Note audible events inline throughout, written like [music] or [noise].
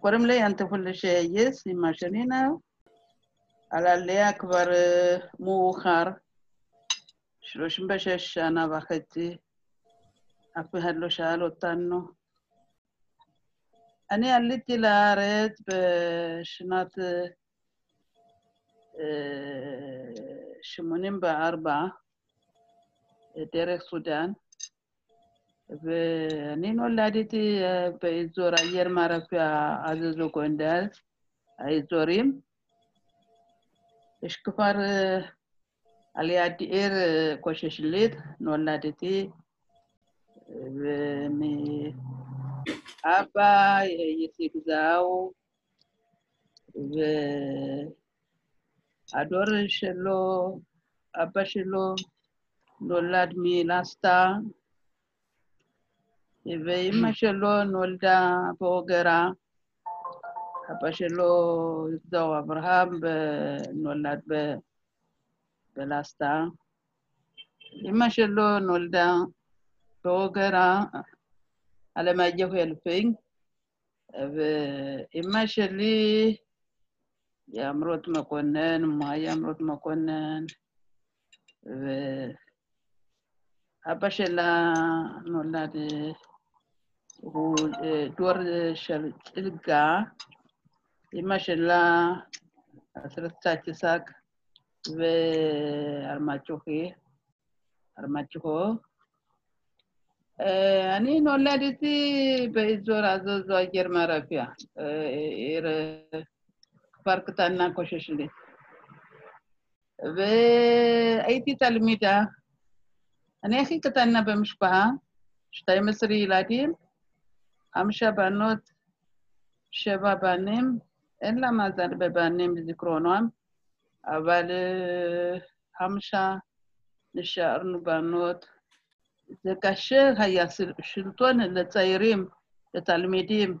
קוראים לי אנטפול שייס, אמא שלי נאו. על עלייה כבר מאוחר, 36 שנה וחצי, אף אחד לא שאל אותנו. אני עליתי לארץ בשנת אה, 84, דרך סודאן, እኔን ወላዲት በኢዞር አየር ማረፊያ አዘዞ ጎንደር አይዞሪም። እሽክፋር አሊያዲኤር ኮሸሽሌት ንወላዲቲ አባ የሲግዛው አዶር ሽሎ አባ ሽሎ ኖላድሚ ላስታ זהו, והדור שלו, אבא שלו נולד מלסטה, ואימא שלו נולדה באוגרה. אבא שלו, זהו, אברהם, נולד בלסטה. אמא שלו נולדה באוגרה, עלמאג'ה אלפין, ואמא שלי היא אמרות מקונן, מאי אמרות מקונן, ואבא שלה נולד, הוא דור של צילגה, אמא שלה אסרצה צ'סק וארמצ'וכי, ארמצ'וכו. אני נולדתי באזור עזוזו עיר מערפיה, עיר כפר קטנה קוששלית. והייתי תלמידה, אני הכי קטנה במשפחה, 12 ילדים, חמשה בנות, שבע בנים, אין לה מזל בבנים בזיכרונם, אבל חמשה נשארנו בנות. זה קשה היה שלטון לצעירים, לתלמידים,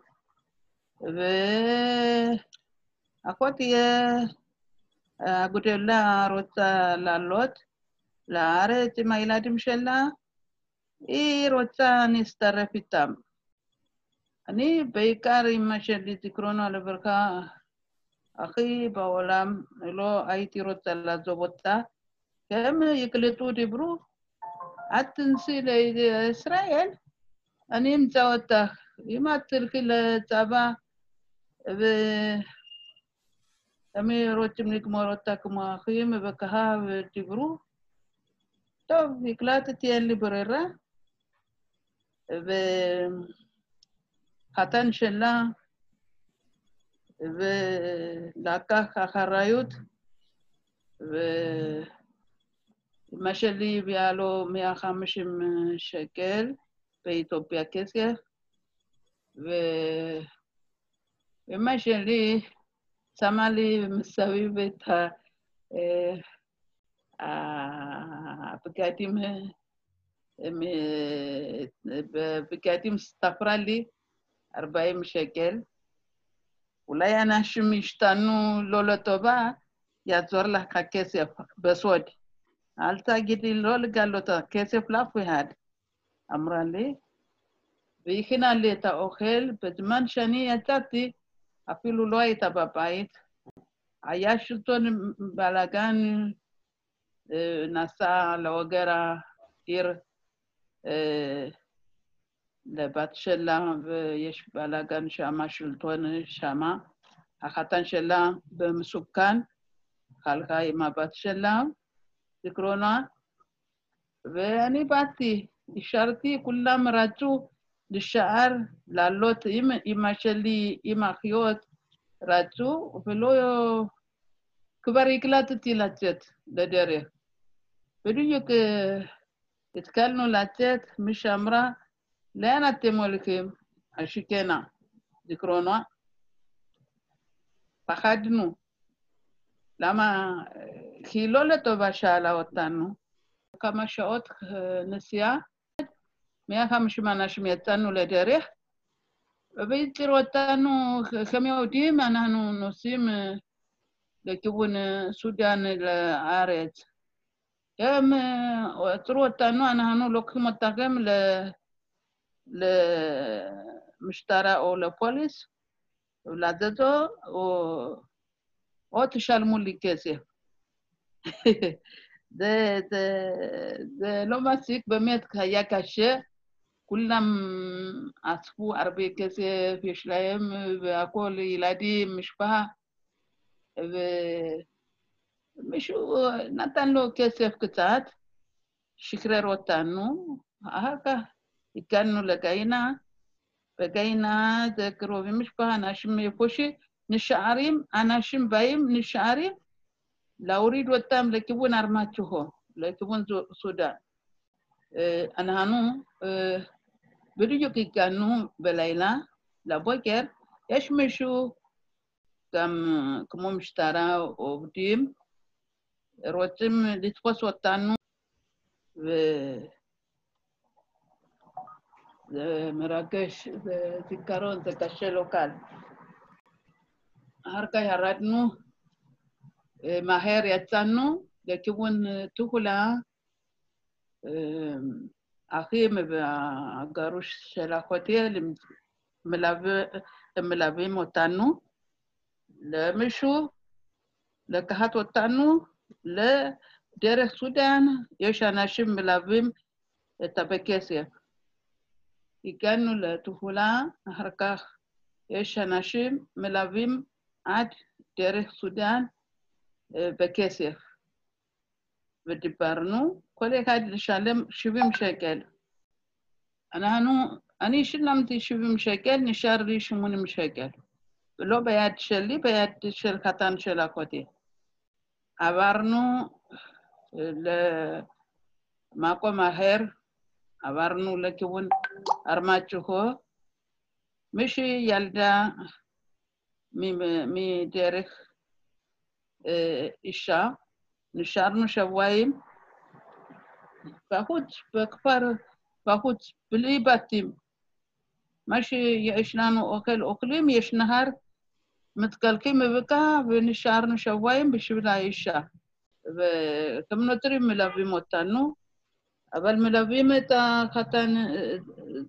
ואחותי הגדולה רוצה לעלות לארץ עם הילדים שלה, היא רוצה להצטרף איתם. אני בעיקר אמא שלי, זיכרונו לברכה, הכי בעולם, לא הייתי רוצה לעזוב אותה, הם יקלטו, דיברו, את תנסי לישראל, אני אמצא אותך. אם את תלכי לצבא, והם רוצים לגמור אותה כמו אחים וככה, ודיברו, טוב, הקלטתי, אין לי ברירה. וחתן שלה, ולקח אחריות, ואמא שלי הביאה לו 150 שקל באתיופיה כסף, ואמא שלי שמה לי מסביב את הבגדים, בגדים ספרה לי 40 שקל. אולי אנשים השתנו לא לטובה, יעזור לך כסף בסוד. אל תגידי לא לגלות הכסף לאף אחד, אמרה לי, והכינה לי את האוכל. בזמן שאני יצאתי, אפילו לא הייתה בבית. היה שלטון בלאגן, נסע לאוגרה, עיר לבת שלה, ויש בלאגן שם, שלטון שם. החתן שלה במסוכן, הלכה עם הבת שלה, זיכרונה, ואני באתי, נשארתי, כולם רצו להישאר, לעלות עם אמא שלי, עם אחיות, רצו, ולא... כבר הקלטתי לצאת לדרך. בדיוק התחלנו לצאת, מי שאמרה, לאן אתם הולכים? השכנה, זיכרונה. פחדנו. למה? כי לא לטובה שאלה אותנו. כמה שעות נסיעה, 150 אנשים יצאנו לדרך, והצהירו אותנו, הם יודעים, אנחנו נוסעים לכיוון סודאן לארץ. הם עצרו אותנו, אנחנו לוקחים אותם למשטרה או לפוליס, ולעזאזו, או, או תשלמו לי כסף. זה, זה, זה לא מספיק, באמת היה קשה. כולם אספו הרבה כסף, יש להם, והכול ילדים, משפחה, ומישהו נתן לו כסף קצת, שחרר אותנו, אחר כך הגענו לגיינה, בגיינה זה קרובי משפחה, אנשים מאיפה שנשארים, אנשים באים, נשארים, להוריד אותם לכיוון ארמצ'ו, לכיוון סודאן. אנחנו בדיוק הגענו בלילה, לבוקר, יש מישהו, גם כמו משטרה עובדים, רוצים לתפוס אותנו, וזה מרגש, זה זיכרון, זה קשה לא קל. אחר כך ירדנו, מהר יצאנו לכיוון טוחולה, האחים והגרוש של אחותי הם מלווים אותנו למישהו לקחת אותנו לדרך סודאן, יש אנשים מלווים את בכסף. הגענו לטוחולה, אחר כך יש אנשים מלווים עד דרך סודאן בכסף. ודיברנו, כל אחד לשלם 70 שקל. אנחנו, אני שילמתי 70 שקל, נשאר לי 80 שקל. ולא ביד שלי, ביד של קטן של אחותי. עברנו למקום אחר, עברנו לכיוון ארמצ'ו, מישהי ילדה מדרך אישה, נשארנו שבועיים בחוץ, בכפר בחוץ, בלי בתים. מה שיש לנו אוכל, אוכלים, יש נהר, מתקלקים מבקע ונשארנו שבועיים בשביל האישה. אבל מלווים את החתן,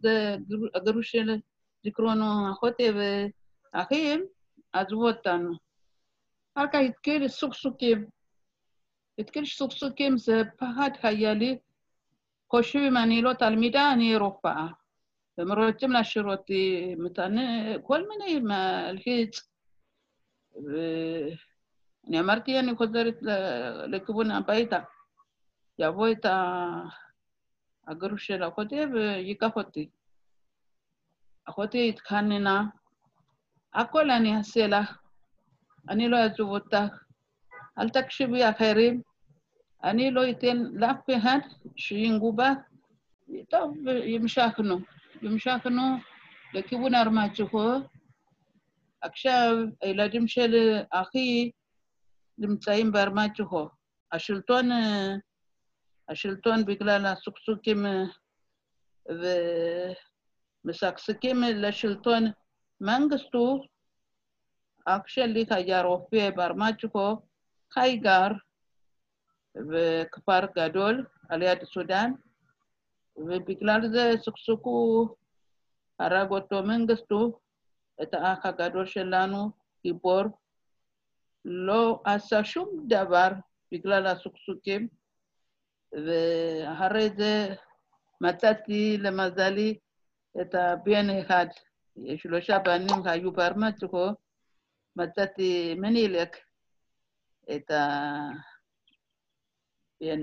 זה הגרוש של זיכרונו אחותי ואחים, עזבו אותנו. אחר כך התחיל סוכסוכים. התחיל סוכסוכים, זה פחד היה לי. חושבים, אני לא תלמידה, אני רופאה. הם רוצים להשאיר אותי מתענה, כל מיני, מלחיץ. ואני אמרתי, אני חוזרת לכיוון הביתה. יבוא את הגרוש של אחותי ויקח אותי. אחותי התחננה, הכל אני אעשה לך, אני לא אעזוב אותך, אל תקשיבי אחרים, אני לא אתן לאף אחד שינגעו בה. טוב, המשכנו. המשכנו לכיוון ארמצ'ו. עכשיו הילדים של אחי נמצאים בארמצ'ו. השלטון, השלטון בגלל הסוכסוכים ומשגשגים לשלטון מנגסטו, אח שלי היה רופא בארמצ'ו, חי גר בכפר גדול על יד סודאן, ובגלל זה סוכסוכו, הרג אותו מנגסטו, את האח הגדול שלנו, גיבור, לא עשה שום דבר בגלל הסוכסוכים, ואחרי זה מצאתי למזלי את הבן אחד, שלושה בנים היו בארמצ'ו, מצאתי מנילק את הבן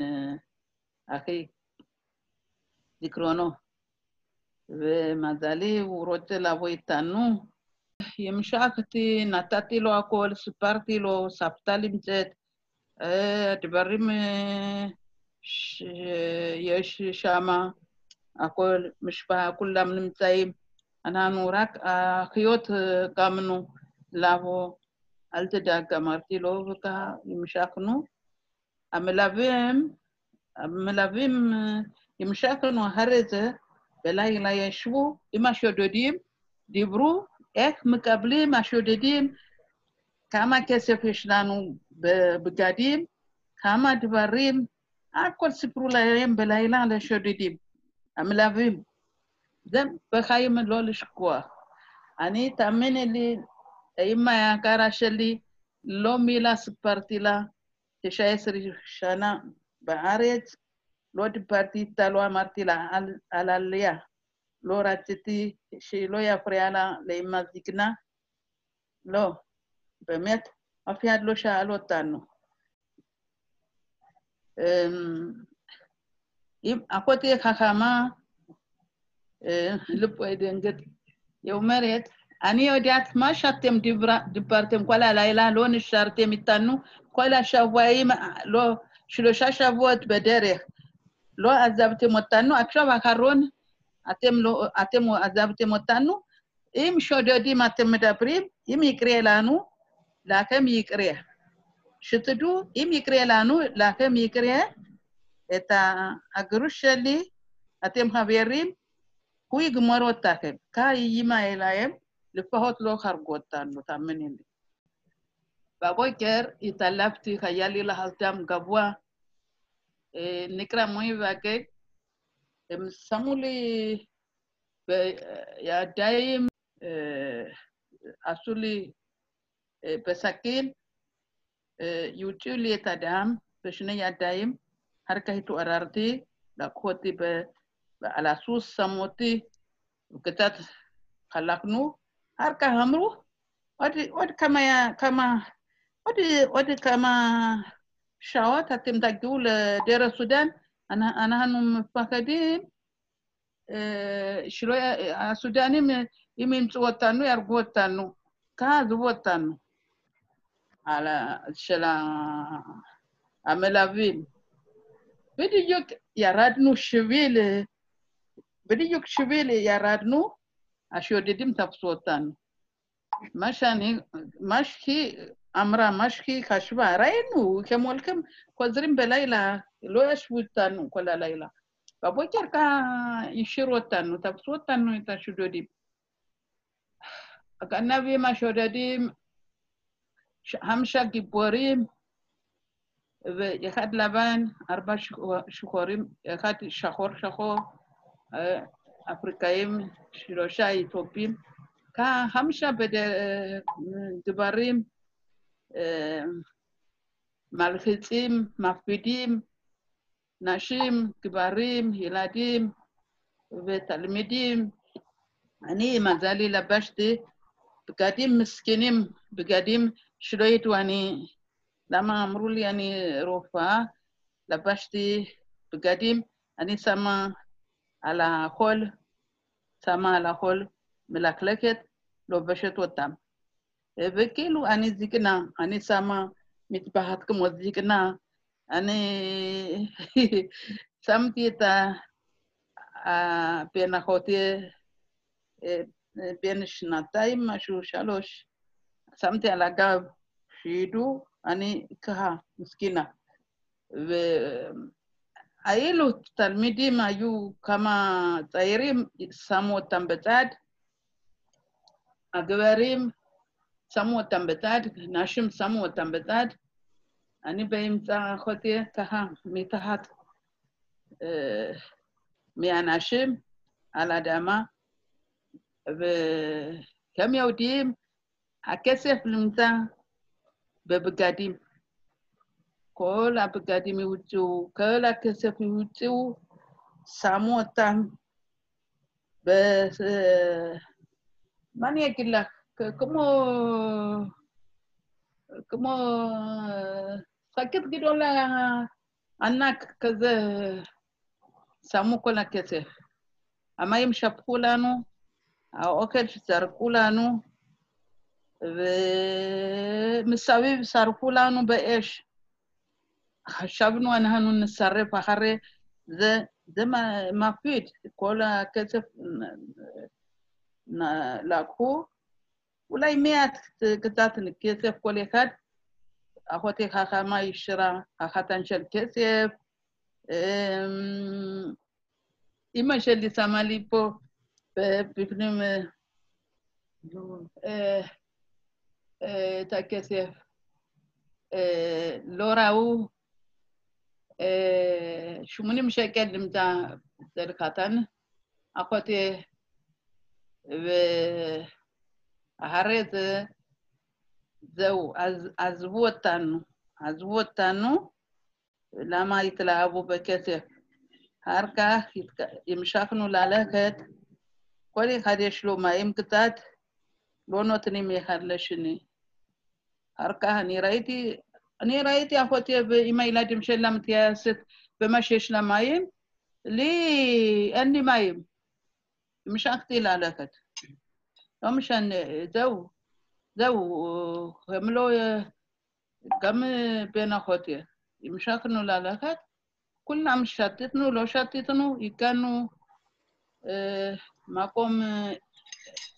אחי, זיכרונו. ומזלי, הוא רוצה לבוא איתנו. המשכתי, נתתי לו הכל, סיפרתי לו, סבתא נמצאת, דברים שיש שם, הכל, משפחה, כולם נמצאים. אנחנו רק האחיות קמנו לבוא, אל תדאג, אמרתי לו, וככה המשכנו. המלווים, המלווים, המשכנו אחרי זה, בלילה ישבו עם השודדים, דיברו איך מקבלים השודדים, כמה כסף יש לנו בבגדים, כמה דברים, הכל סיפרו להם בלילה לשודדים, המלווים. זה בחיים לא לשכוח. אני, תאמיני לי, האמא היקרה שלי, לא מילה סיפרתי לה, תשע עשרה שנה בארץ, לא דיברתי איתה, לא אמרתי לה על, על עלייה. לא רציתי שלא יפריע לה לאמא זקנה. לא, באמת, אף אחד לא שאל אותנו. אמ, אם אחותי חכמה, ልቦ ይደንግጥ היא אומרת, אני יודעת מה שאתם דיברה, דיברתם כל הלילה, לא נשארתם איתנו, כל השבועים, לא, שלושה שבועות בדרך, לא עזבתם אותנו, עכשיו האחרון אתם, לא, אתם עזבתם אותנו, אם שודדים אתם מדברים, אם יקרה לנו, לכם יקרה. שתדעו, אם יקרה לנו, לכם יקרה, את הגירוש שלי, אתם חברים, הוא יגמור אותכם. כאימא אליהם, לפחות לא חרגו אותנו, תאמיני לי. בבוקר התעלפתי, היה לי לחץ דם גבוה, נקרא מוי וגג, הם שמו לי בידיים, עשו לי בסכין, Yuucciilee tadaam bashina yaaddaayim harka hitu araartii lakkootti alaasuus samootti ukkitat kalaqnu harka hamru odi odi kama kama odi odi kama شاوات هتم تجول دير السودان انا انا هنم فاكدين شلو السوداني يمين توتانو يرغوتانو كاز وتانو על ה, של המלווים. בדיוק ירדנו שביל, בדיוק שביל ירדנו, השודדים תפסו אותנו. מה שאני, מה שהיא אמרה, מה שהיא חשבה, ראינו, הם הולכים, חוזרים בלילה, לא ישבו איתנו כל הלילה. בבוקר השאירו אותנו, תפסו אותנו את השודדים. הגנבים, השודדים, חמישה גיבורים, ואחד לבן, ארבע שחורים, אחד שחור שחור, אפריקאים, שלושה אתיופים, חמישה גברים מלחיצים, מפחידים, נשים, גברים, ילדים ותלמידים. אני, מזלי, לבשתי בגדים מסכנים, בגדים שלא ידעו אני, למה אמרו לי אני רופאה, לבשתי בגדים, אני שמה על החול, שמה על החול מלקלקת, לובשת אותם. וכאילו אני זקנה, אני שמה מטבחת כמו זקנה, אני [laughs] שמתי את בן אחותי, בן שנתיים, משהו, שלוש, שמתי על הגב, שידעו, אני ככה, מסכינה. והאלו תלמידים היו כמה צעירים, שמו אותם בצד, הגברים שמו אותם בצד, נשים שמו אותם בצד, אני באמצע אחותי ככה מתחת אה, מאנשים על האדמה, והם יודעים, הכסף נמצא בבגדים. כל הבגדים יוצאו, כל הכסף יוצאו, שמו אותם ב... מה אני אגיד לך? כמו... כמו שקית גדולה ענק כזה, שמו כל הכסף. המים שפכו לנו, האוכל שזרקו לנו, ומסביב שרפו לנו באש. חשבנו אנחנו נשרף אחרי זה, זה מפחיד, כל הכסף לקחו, אולי מעט קצת כסף כל אחד, אחותי חכמה ישרה, החתן של כסף, אימא שלי שמה לי פה בפנים את הכסף. לא ראו, שמונים שקל נמצא אצל חתן, אחותי, ואחרי זה זהו, אז עזבו אותנו, עזבו אותנו, למה התלהבו בכסף? אחר כך המשכנו ללכת, כל אחד יש לו מים קצת, לא נותנים אחד לשני. אחר כך אני ראיתי, אני ראיתי אחותי עם הילדים שלה מתייעסת במה שיש לה מים, לי אין לי מים. המשכתי ללכת. לא משנה, זהו, זהו, הם לא, גם בן אחותי. המשכנו ללכת, כולם שתתנו, לא שתתנו, הגענו אה, מקום אה,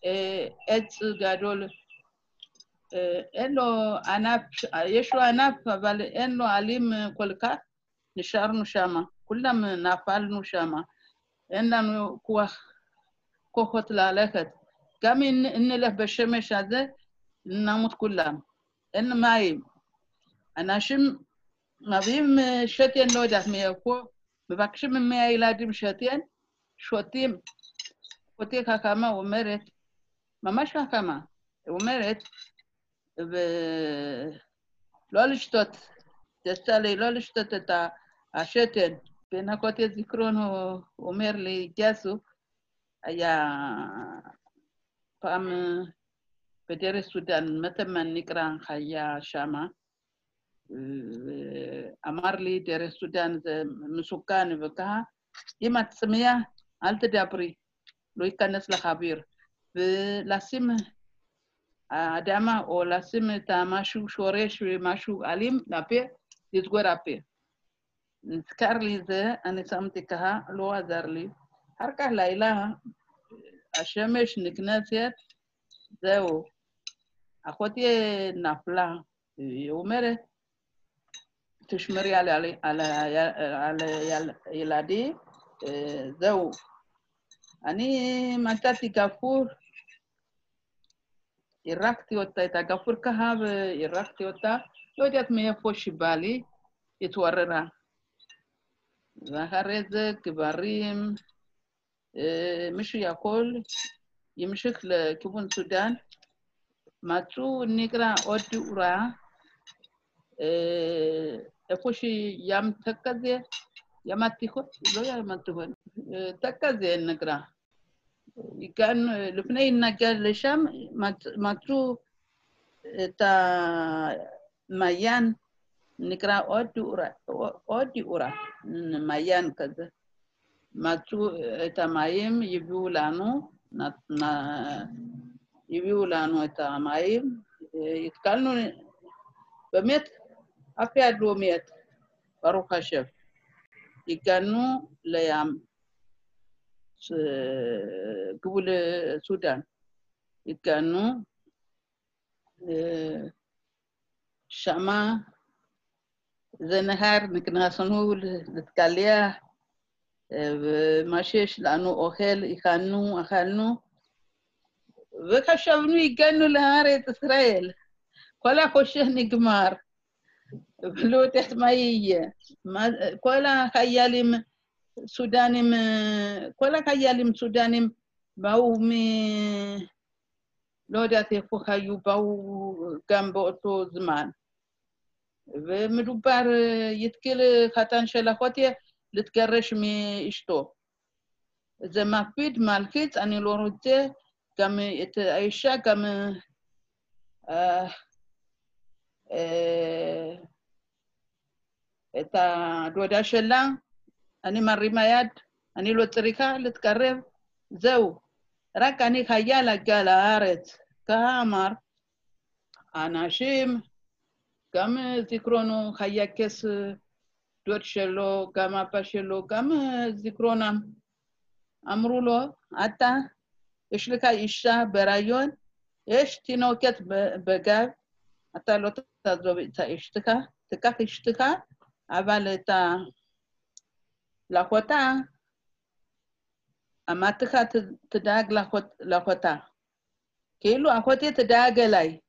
אה, עץ גדול, אין לו ענף, יש לו ענף, אבל אין לו עלים כל כך, נשארנו שם, כולם נפלנו שם, אין לנו כוח, כוחות ללכת. גם אם נלך בשמש הזה, נמות כולם. אין מים. אנשים מביאים שתן, לא יודעת מאיפה, מבקשים מהילדים שתן, שותים. אותי חכמה אומרת, ממש חכמה, אומרת, ולא לשתות, יצא לי לא לשתות את השתן. בנקות זיכרון הוא אומר לי, גסו, היה פעם בדרך סודאן, מתמן נקרא, היה שמה, אמר לי, דרך סודאן זה מסוכן וככה, אם את צמאה, אל תדברי, לא ייכנס לך אוויר. ולשים האדמה או לשים את המשהו שורש ומשהו אלים לפה, לסגור הפה. נזכר לי זה, אני שמתי ככה, לא עזר לי. אחר כך לילה, השמש נכנסת, זהו. אחותי נפלה, היא אומרת, תשמרי על, על, על, על, על ילדי, זהו. אני מצאתי גפור, የራክቲወታ ጋፉር ከሃብ የራክቲወታ የወዲያት መየፎ ሽባሊ የተወረራ ዛሃሬዘ ግባሪም ምሽ ያኮል ይምሽክ ለኪቡን ሱዳን ማጹ ኒቅራ ኦድ ኡራ ኤፎሽ ያም ተከዜ ያማቲኮ ሎያ ያማቲኮ ተከዜ ንቅራ הגענו, לפני נגיע לשם, מצאו את המעיין, נקרא עוד תאורה, מעיין כזה. מצאו את המים, הביאו לנו, הביאו לנו את המים, התקלנו, באמת, אף אחד לא מת, ברוך השם. הגענו לים, גבול סודאן. הגענו, שמה זה נהר, נכנסנו להתקלח, ומה שיש לנו אוכל, הכנו, אכלנו, וחשבנו, הגענו לארץ ישראל. כל החושך נגמר, ולא יודעת מה יהיה. סודנים, כל החיילים סודנים באו מ... לא יודעת איפה היו, באו גם באותו זמן. ומדובר, יתחיל חתן של אחותי להתגרש מאשתו. זה מקפיד, מלחיץ, אני לא רוצה גם את אני מרימה יד, אני לא צריכה להתקרב, זהו. רק אני חיה להגיע לארץ. ככה אמר. האנשים, גם זיכרונו חיה כס דוד שלו, גם אבא שלו, גם זיכרונם. אמרו לו, אתה, יש לך אישה בהיריון, יש תינוקת בגב, אתה לא תעזוב את אשתך, תיקח אשתך, אבל את ה... לאחותה, אמרתי לך, תדאג לאחותה. כאילו אחותי תדאג אליי.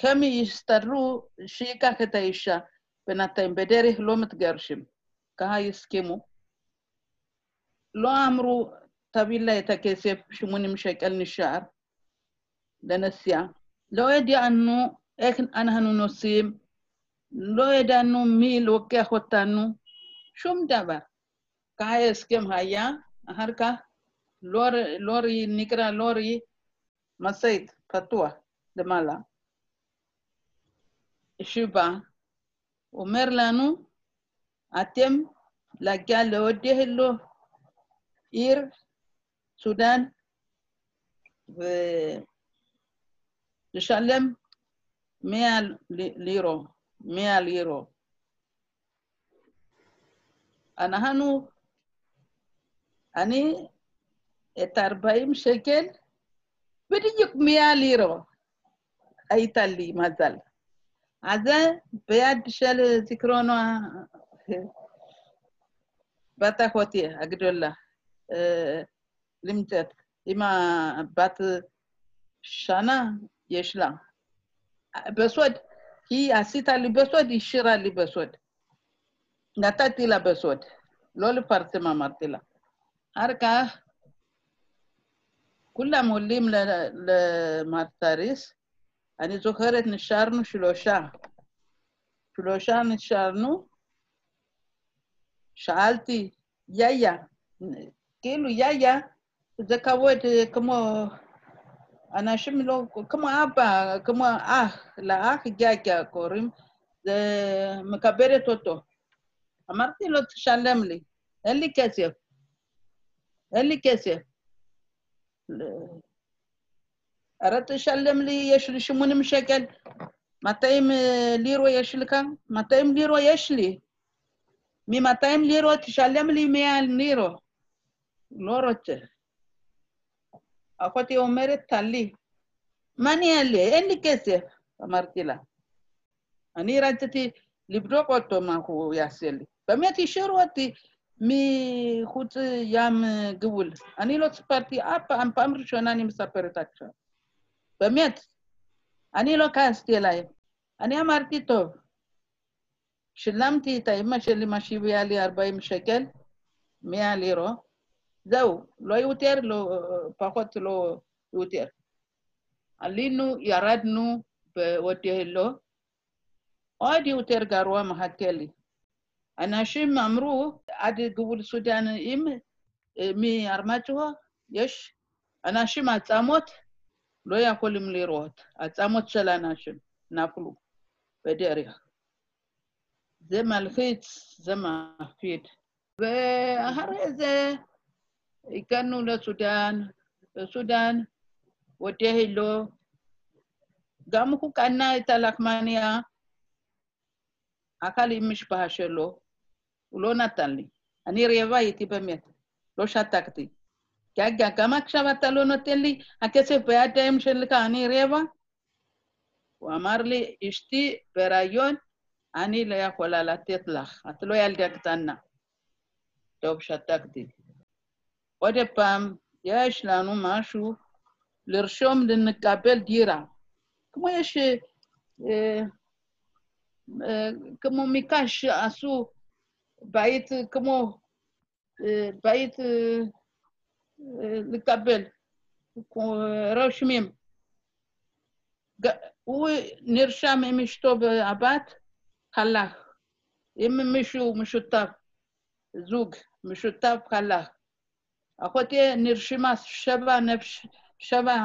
והם יסתדרו שייקח את האישה. בינתיים בדרך לא מתגרשים. ככה הסכימו. לא אמרו, תביא לה את הכסף, 80 שקל נשאר. לנסיעה. לא ידענו איך אנחנו נוסעים, לא ידענו מי לוקח אותנו, שום דבר. ככה ההסכם היה, אחר כך לורי, לורי נקרא לורי משאית פתוח למעלה. שבא, אומר לנו, אתם להגיע להודיע לו עיר סודאן ולשלם 100 לירו, 100 לירו. אנחנו, אני את 40 שקל, בדיוק 100 לירו הייתה לי מזל. אז זה ביד של זיכרונו בת אחותי הגדולה נמצאת, עם הבת שנה יש לה. בסוד, היא עשית לי בסוד, השאירה לי בסוד. נתתי לה בסוד, לא לפרסם אמרתי לה. אחר כך כולם עולים למרטריס, אני זוכרת נשארנו שלושה. שלושה נשארנו, שאלתי, יאיה, כאילו יאיה זה כבוד כמו אנשים לא, כמו אבא, כמו אח, לאח יאיה קוראים, זה מקבלת אותו. אמרתי לו, תשלם לי, אין לי כסף, אין לי כסף. הרי תשלם לי, יש לי 80 שקל, 200 לירו יש לך? 200 לירו יש לי. מ-200 לירו תשלם לי 100 לירו. לא רוצה. אחותי אומרת, תלי. מה אני אעלה? אין לי כסף, אמרתי לה. אני רציתי לבדוק אותו מה הוא יעשה לי. באמת השאירו אותי מחוץ ים גבול. אני לא סיפרתי אף פעם, פעם ראשונה אני מספרת עכשיו. באמת, אני לא כעסתי עליהם. אני אמרתי, טוב, שילמתי את האמא שלי, מה שהביאה לי 40 שקל, 100 לירו, זהו, לא יותר, לא, פחות לא יותר. עלינו, ירדנו בודיהלו, עוד יותר גרוע מחכה לי. אנשים אמרו, עד גבול סודאן, אם מארמצ'ו יש אנשים עצמות, לא יכולים לראות, עצמות של אנשים נפלו בדרך. זה מלחיץ, זה מפחיד. ואחרי זה הגענו לסודאן, בסודאן, ודהילו, גם הוא קנה את הלחמניה, אכל עם משפחה שלו, הוא לא נתן לי. אני רעבה הייתי באמת, לא שתקתי. גם עכשיו אתה לא נותן לי, הכסף בידיים שלך, אני רעבה? הוא אמר לי, אשתי בהיריון, אני לא יכולה לתת לך, את לא ילדה קטנה. טוב, שתקתי. עוד פעם, יש לנו משהו לרשום לנקבל דירה. כמו יש, אה, אה, כמו מקש שעשו בית, כמו אה, בית אה, אה, לקבל, רושמים. הוא נרשם עם אשתו והבת, הלך. אם מישהו משותף, זוג משותף, הלך. אחותי נרשמה שבע נפש, שבע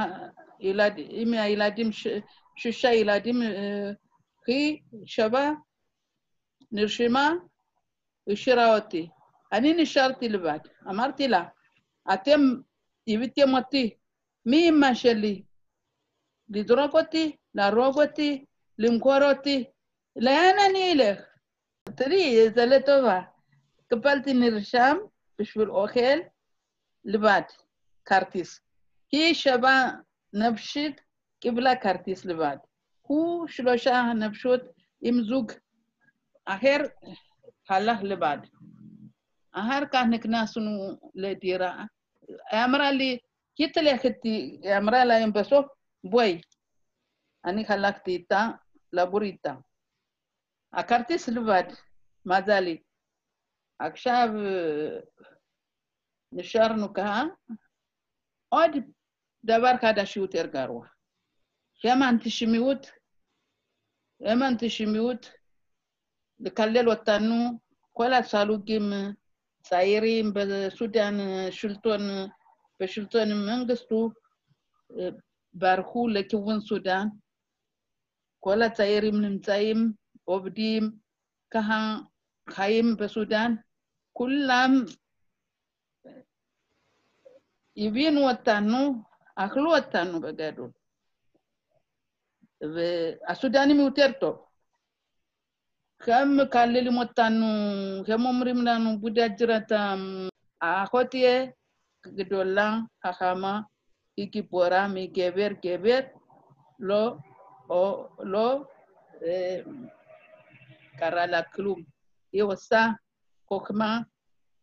ילדים, עם הילדים, שישה ילדים, היא שבע נרשמה, השאירה אותי. אני נשארתי לבד. אמרתי לה, אתם הבאתם אותי, מי אמא שלי? לזרוק אותי, להרוג אותי, למכור אותי, לאן אני אלך? תראי, זה לטובה. קיבלתי נרשם בשביל אוכל לבד, כרטיס. היא שווה נפשית, קיבלה כרטיס לבד. הוא שלושה נפשות עם זוג אחר, הלך לבד. אחר כך נכנסנו לדירה. היא אמרה לי, היא תלך איתי, היא אמרה להם בסוף, בואי. אני הלכתי איתה, לגור איתה. nisharnukaha od dabar kada shiut ergarwa yaman tishimiwut yaman tishimiwut ልከሌል ወታኑ ኮላ ሳሉጊም ጻይሪም በሱዳን ሽልቶን በሽልቶን መንግስቱ ባርሁ ለኪውን ሱዳን። ኮላ ጻይሪም ንምጻይም ኦብዲም ካሃ ካይም በሱዳን። ኩላም ibi nuwatanu aklu watanu bagadu asudani miuterto kam kaleli motanu kemomrimlanu budajiratam ahotie gidolan hakama ikipora mi geber geber lo o lo eh, karala klum. Iwasa kokma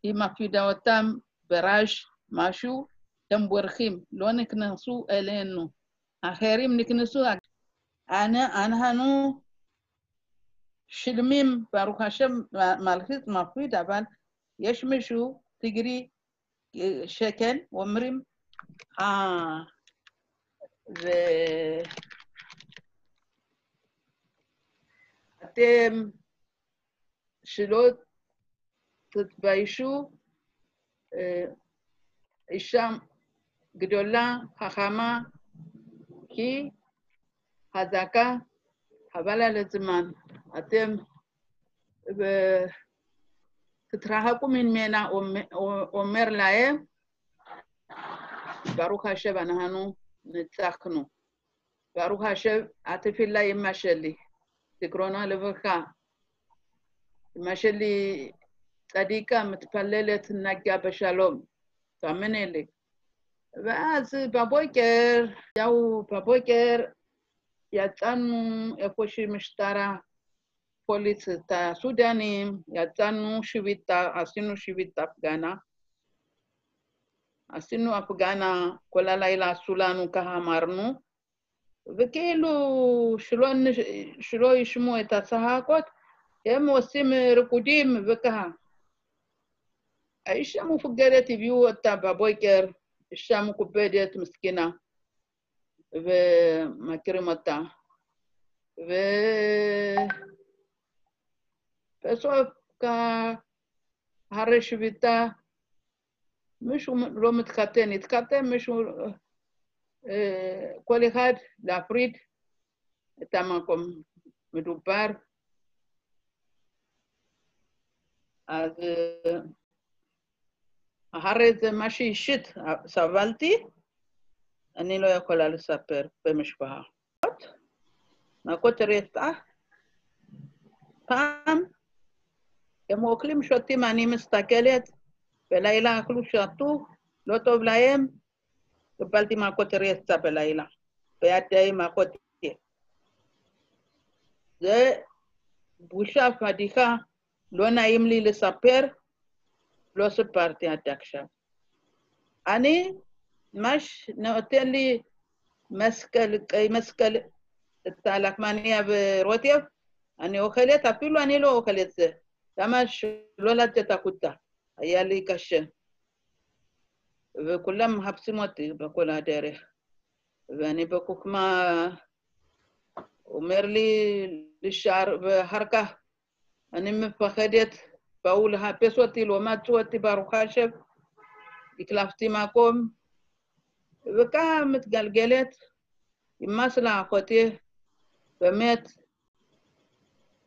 imafida watam beraj mashu אה, הם בורחים, לא נכנסו אלינו. אחרים נכנסו, אנחנו שלמים, ברוך השם, מלכית מפריד, אבל יש מישהו, תגרי, שכן, אומרים, אה, ואתם שלא תתביישו, אישה גדולה, חכמה, כי חזקה, חבל על הזמן. אתם תתרחקו ממנה, אומר להם, ברוך השם, אנחנו ניצחנו. ברוך השם, התפילה אמא שלי, זיכרונה לברכה. אמא שלי צדיקה, מתפללת, נגעה בשלום, תאמיני לי. ואז בבוקר, זהו, בבוקר יצאנו איפה שמשטרה, פוליס, את הסודנים, יצאנו שביתה, עשינו שביתה הפגנה. עשינו הפגנה, כל הלילה עשו לנו, ככה אמרנו, וכאילו שלא, שלא ישמעו את הצעקות, הם עושים ריקודים וככה. האישה המפוגרת הביאו אותה בבוקר, אישה מכובדת, מסכנה, ומכירים אותה. ובסוף, אחרי שביתה, מישהו לא מתחתן, התחתן מישהו, כל אחד להפריד את המקום מדובר. אז אחרי זה מה שאישית סבלתי, אני לא יכולה לספר במשפחה. מכות רצח, פעם הם אוכלים, שותים, אני מסתכלת, בלילה אכלו, שתו, לא טוב להם, קיבלתי מכות רצח בלילה, בידי מכות זה בושה, פדיחה, לא נעים לי לספר, לא סיפרתי עד עכשיו. אני, מה שנותן לי מסקל, מסקל, את הלחמניה ורוטב, אני אוכלת, אפילו אני לא אוכלת זה. למה שלא לצאת החוצה? היה לי קשה. וכולם מחפשים אותי בכל הדרך. ואני בחוכמה, אומר לי לשער, ואחר כך אני מפחדת, באו לחפש אותי, לא מצאו אותי, ברוך השם, הקלפתי מקום, וככה מתגלגלת, נמאס לאחותי, באמת,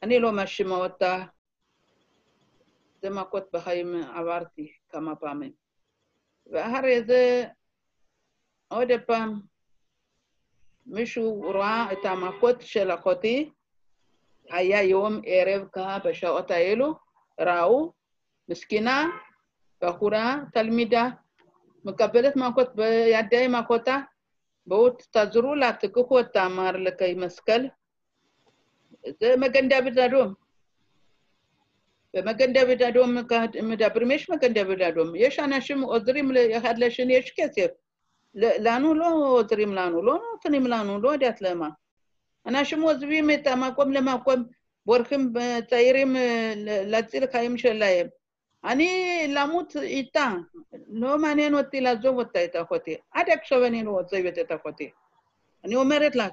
אני לא מאשימה אותה, זה מכות בחיים עברתי כמה פעמים. ואחרי זה, עוד פעם, מישהו ראה את המכות של אחותי, היה יום ערב ככה בשעות האלו, ራው مسكينة بخورا تلميذة مقبلت ما كنت بيدي ما كنت بوت تزرو لا تكوكو تامار لكي مسكل መገንዳብ ዳዶም በመገንዳብ ዳዶም ምዳብር የሻናሽም ኦዝሪም የሃድለሽን የሽከሴፍ ላኑሎ ኦዝሪም ላኑሎ ትንም ላኑሎ ዳት ለማ አናሽም ወዝቢ ሜጣ ለማቆም בורחים צעירים להציל חיים שלהם. אני למות איתה, לא מעניין אותי לעזוב אותה, את אחותי. עד עכשיו אני לא עוזבת את אחותי. אני אומרת לה,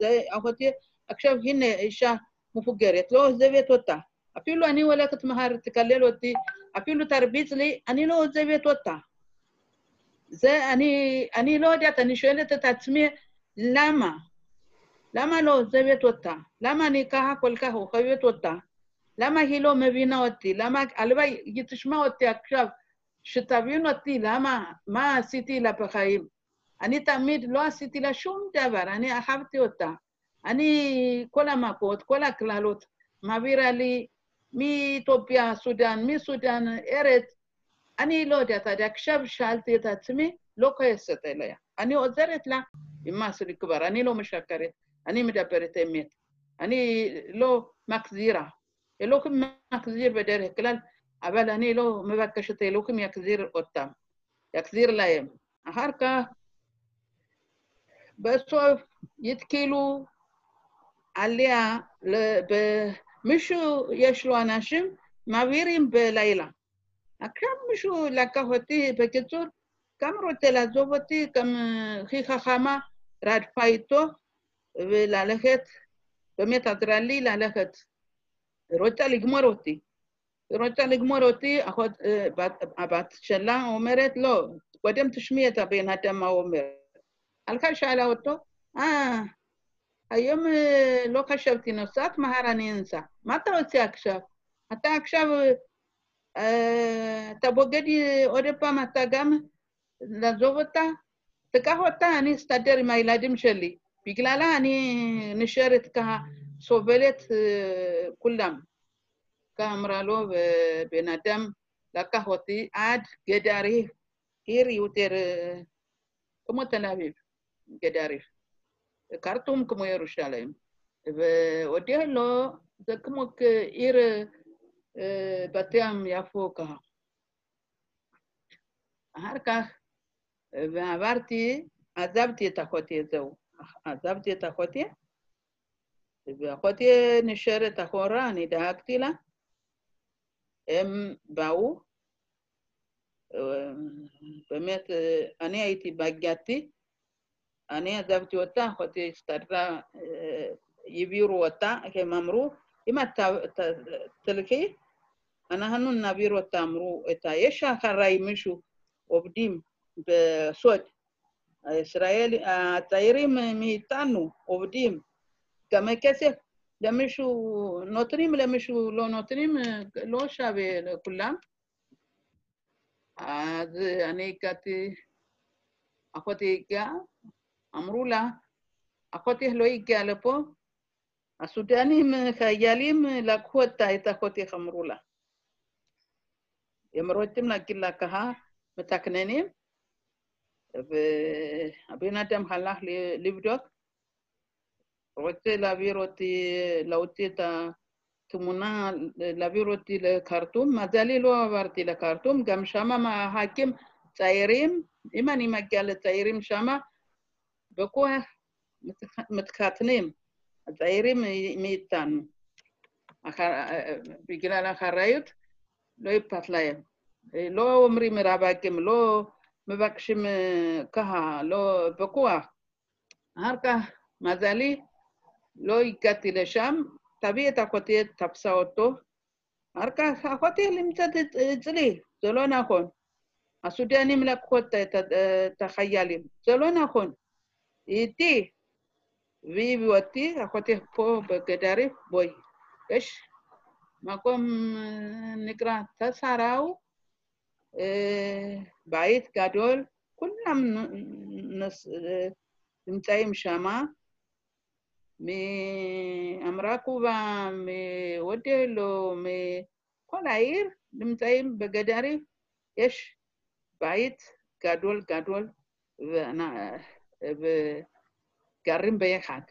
זה אחותי, עכשיו הנה אישה מבוגרת, לא עוזבת אותה. אפילו אני הולכת מהר, תקלל אותי, אפילו תרביץ לי, אני לא עוזבת אותה. זה, אני, אני לא יודעת, אני שואלת את עצמי, למה? למה לא עוזבת אותה? למה אני ככה כל כך אוהבת אותה? למה היא לא מבינה אותי? למה, הלוואי, היא תשמע אותי עכשיו, שתבין אותי, למה, מה עשיתי לה בחיים. אני תמיד לא עשיתי לה שום דבר, אני אהבתי אותה. אני, כל המפות, כל הקללות, מעבירה לי מאתיופיה, סודאן, מסודאן, ארץ. אני לא יודעת, עד עכשיו שאלתי את עצמי, לא כועסת אליה. אני עוזרת לה, נמאס לי כבר, אני לא משקרת, אני מדברת אמת. אני לא מחזירה. אלוהים מחזיר בדרך כלל, אבל אני לא מבקשת, אלוהים יחזיר אותם, יחזיר להם. אחר כך, בסוף יתקלו עליה, מישהו, יש לו אנשים, מעבירים בלילה. עכשיו מישהו לקח אותי, בקיצור, גם רוצה לעזוב אותי, גם הכי חכמה, רדפה איתו, וללכת, באמת עזרה לי ללכת. רוצה לגמור אותי. רוצה לגמור אותי, אחות, הבת שלה אומרת, לא, קודם תשמעי את הבן אדם מה הוא אומר. הלכה שאלה אותו, אה, היום לא חשבתי נוסעת, מחר אני אנסע. מה אתה רוצה עכשיו? אתה עכשיו, אתה בוגד עוד פעם, אתה גם לעזוב אותה? תיקח אותה, אני אסתדר עם הילדים שלי. בגללה אני נשארת ככה, סובלת כולם. ככה אמרה לו, ובן אדם לקח אותי עד גדריף, עיר יותר כמו תל אביב, גדריף. כרטום כמו ירושלים. והודיע לו, זה כמו עיר בת ים יפו עזבתי את אחותי, את ואחותי נשארת אחורה, אני דאגתי לה. הם באו, באמת, אני הייתי בהגעתי, אני עזבתי אותה, אחותי הסתדרה, העבירו אותה, הם אמרו, אם אתה תלכי, אנחנו נעביר אותה, אמרו, יש אחריי מישהו, עובדים בסוד, ישראל, הצעירים מאיתנו עובדים, גם כסף למישהו נותנים, למישהו לא נותנים, לא שווה לכולם. אז אני הגעתי, אחותי הגיעה, אמרו לה, אחותי לא הגיעה לפה, הסודנים, חיילים, לקחו אותה, את אחותי, אמרו לה. הם רוצים להגיד לה ככה, מתקננים, והבן אדם הלך לבדוק, רוצה להעביר אותי, להוציא את התמונה, להעביר אותי לקרטום. מזלי לא עברתי לקרטום, גם שם הח"כים צעירים, אם אני מגיעה לצעירים שם, בכוח מתחתנים, הצעירים מאיתנו. אחר, בגלל האחריות, לא אכפת להם. לא אומרים רווקים, לא מבקשים ככה, לא בכוח. אחר כך, מזלי, לא הגעתי לשם, תביא את אחותי, תפסה אותו. אחר כך אחותי נמצאת אצלי, זה לא נכון. הסודנים לקחו את החיילים, זה לא נכון. איתי, והביאו אותי, אחותי פה בגדריף, בואי. יש מקום נקרא תסראו, בית גדול, כולם נמצאים שמה. מאמרקובה, מאודלו, מכל העיר, נמצאים בגדריף, יש בית גדול גדול, וגרים ביחד.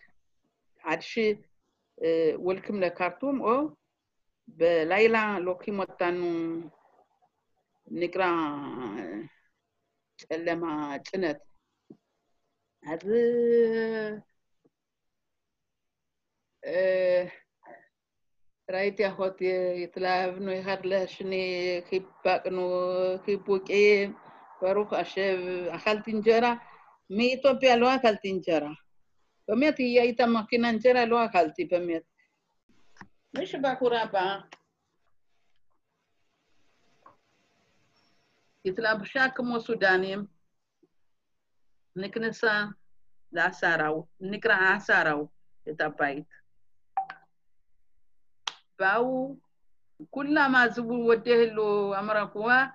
עד שהולכים לקרטום, או בלילה לוקחים אותנו, נקרא צלם הצנת. אז ראיתי אחותי, התלהבנו אחד לשני, חיבקנו חיבוקים, ברוך השם, אכלתי אינג'רה. מאתיופיה לא אכלתי אינג'רה. באמת היא הייתה מכינה אנג'רה, לא אכלתי באמת. מי שבחורה באה, התלבשה כמו סודנים, נכנסה לעשראו, נקרא עשראו, את הבית. באו, כולם עזבו ודהלו, אמרה כואה,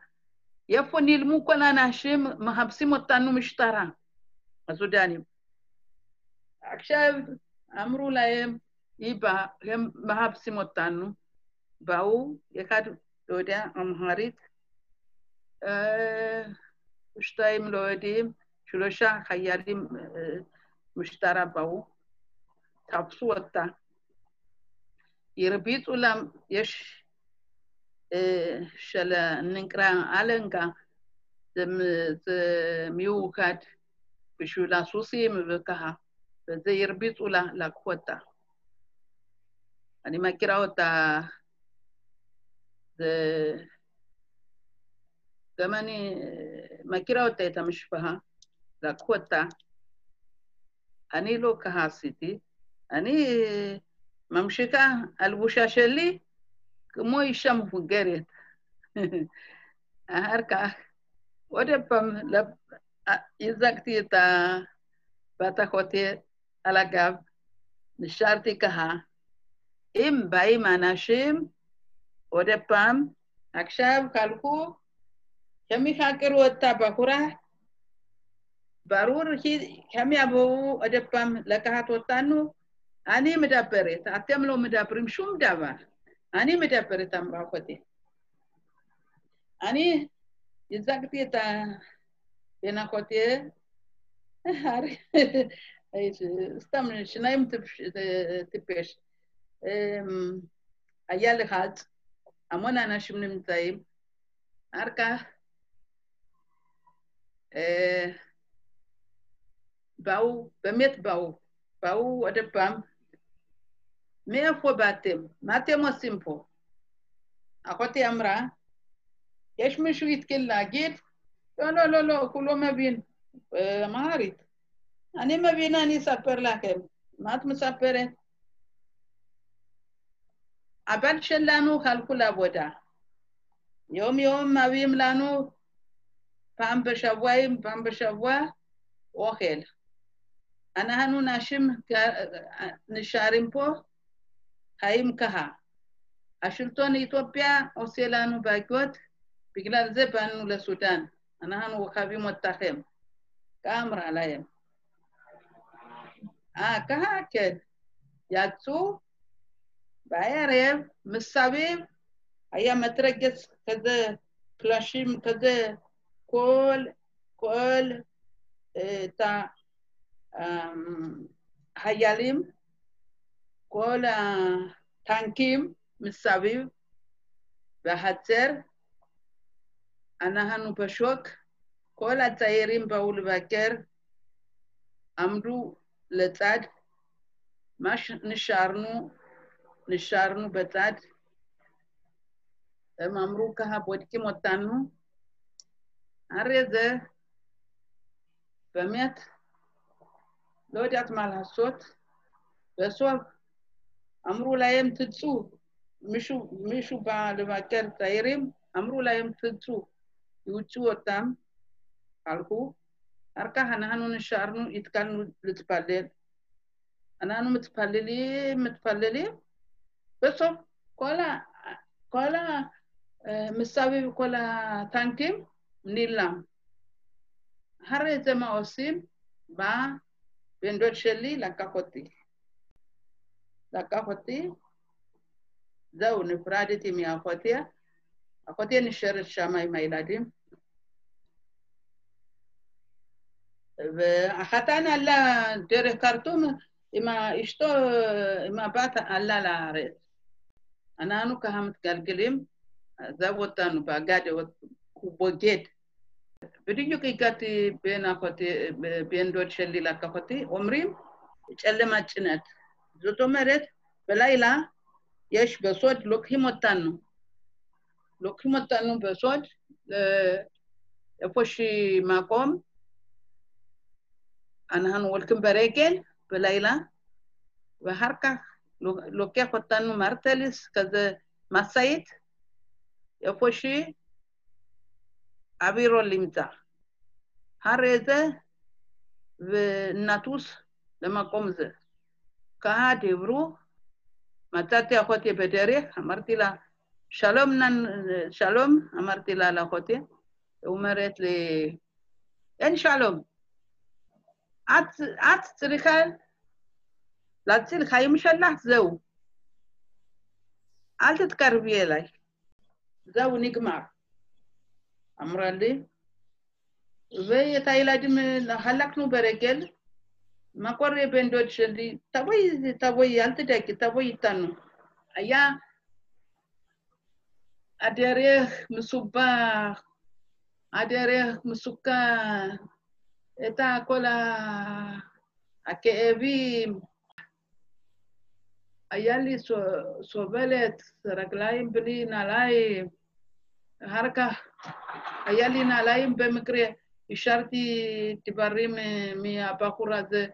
איפה נעלמו כל האנשים, מחפשים אותנו משטרה, הסודנים. עכשיו אמרו להם, היא באה, הם מחפשים אותנו, באו, אחד לא יודע, אמהרית, שתיים לא יודעים, שלושה חיילים משטרה באו, תפסו אותה, הרביצו להם, יש של נקרא אלנגה, זה מיוחד בשביל הסוסים וככה, וזה הרביצו לה, לקחו אותה. אני מכירה אותה, זה... גם אני מכירה אותה, את המשפחה, לקחו אותה. אני לא ככה עשיתי, אני ממשיכה הלבושה שלי כמו אישה מבוגרת. [laughs] אחר כך, עוד פעם, הזקתי את בת אחותי על הגב, נשארתי ככה. אם באים אנשים, עוד פעם, עכשיו חלקו, kami hakir wata bahura barur hi kami abu adapam lakahat watanu ani medabere atem lo medabrim shum dava ani medabere tamra khote ani izakti ta ena khote har stam shnaim tipesh um ayal hat amona nashim nimtaim arka באו, באמת באו, באו עוד פעם, מאיפה באתם? מה אתם עושים פה? אחותי אמרה, יש מישהו התחיל להגיד, לא, לא, לא, לא, הוא לא מבין, אמהרית. אני מבינה, אני אספר לכם. מה את מספרת? הבת שלנו חלקו לעבודה. יום יום מביאים לנו פעם בשבוע, פעם בשבוע, אוכל. אנחנו נשים נשארים פה, חיים ככה. השלטון האתיופיה עושה לנו בעיות, בגלל זה באנו לסודאן. אנחנו אוהבים אותכם. ככה אמרה להם. אה, ככה, כן. יצאו, בערב, מסביב, היה מטרגס כזה, פלשים כזה, כל, כל את החיילים, כל הטנקים מסביב, בחצר, אנחנו בשוק, כל הצעירים באו לבקר, עמדו לצד, מה שנשארנו, נשארנו בצד, הם אמרו ככה, בודקים אותנו, الرزة بميت لوديات مالها الصوت بصوب أمرو لا يمتدسو مشو مشو بالمكان تايريم أمرو لا يمتدسو يوتشو تام قالكو أركا هنهانو نشارنو يتكالنو لتبالل أنا أنا متبللي متبللي بصوب كولا كولا مساوي كولا تانكيم נעלם. אחרי זה מה עושים? בא בן דוד שלי, לקח אותי. לקח אותי, זהו, נפרדתי מאחותי, אחותי נשארת שם עם הילדים. והחתן עלה דרך כרטום, עם אשתו, עם הבת עלה לארץ. אנחנו ככה מתגלגלים, עזב אותנו באגד, وبوجيت بديو كي كاتي بين أكوتي بين دوت شلي لا كوتي عمري ጨለማ ጭነት ዝቶ መሬት በላይላ የሽ በሶድ ሎክ ሂሞታን ነው ሎክ ሂሞታን ነው በሶድ ፎሺ ማቆም አንሃን ወልክም በሬጌል በላይላ በሃርካ ሎኪያ ኮታኑ ማርተልስ ከዘ ማሳየት የፎሺ זה. ככה דיברו, מצאתי אחותי בדרך, אמרתי לה, שלום, נן, שלום, אמרתי לה לאחותי, היא אומרת לי, אין שלום. את, את צריכה להציל חיים שלך, זהו. אל תתקרבי אליי. זהו, נגמר. amralli ve tayladim halaknu beregel maቆሬ ቤንዶች እንዲ ተወይ ተወይ አልትደቂ ተወይ ይታኑ አያ አደሬህ ምሱባ አደሬህ ምሱካ እታ ኮላ አኬኤቢ አያሊ ሶበሌት ረግላይም ብሊ ናላይ ሀርካ היה לי נעליים במקרה, השארתי דברים מהבחור הזה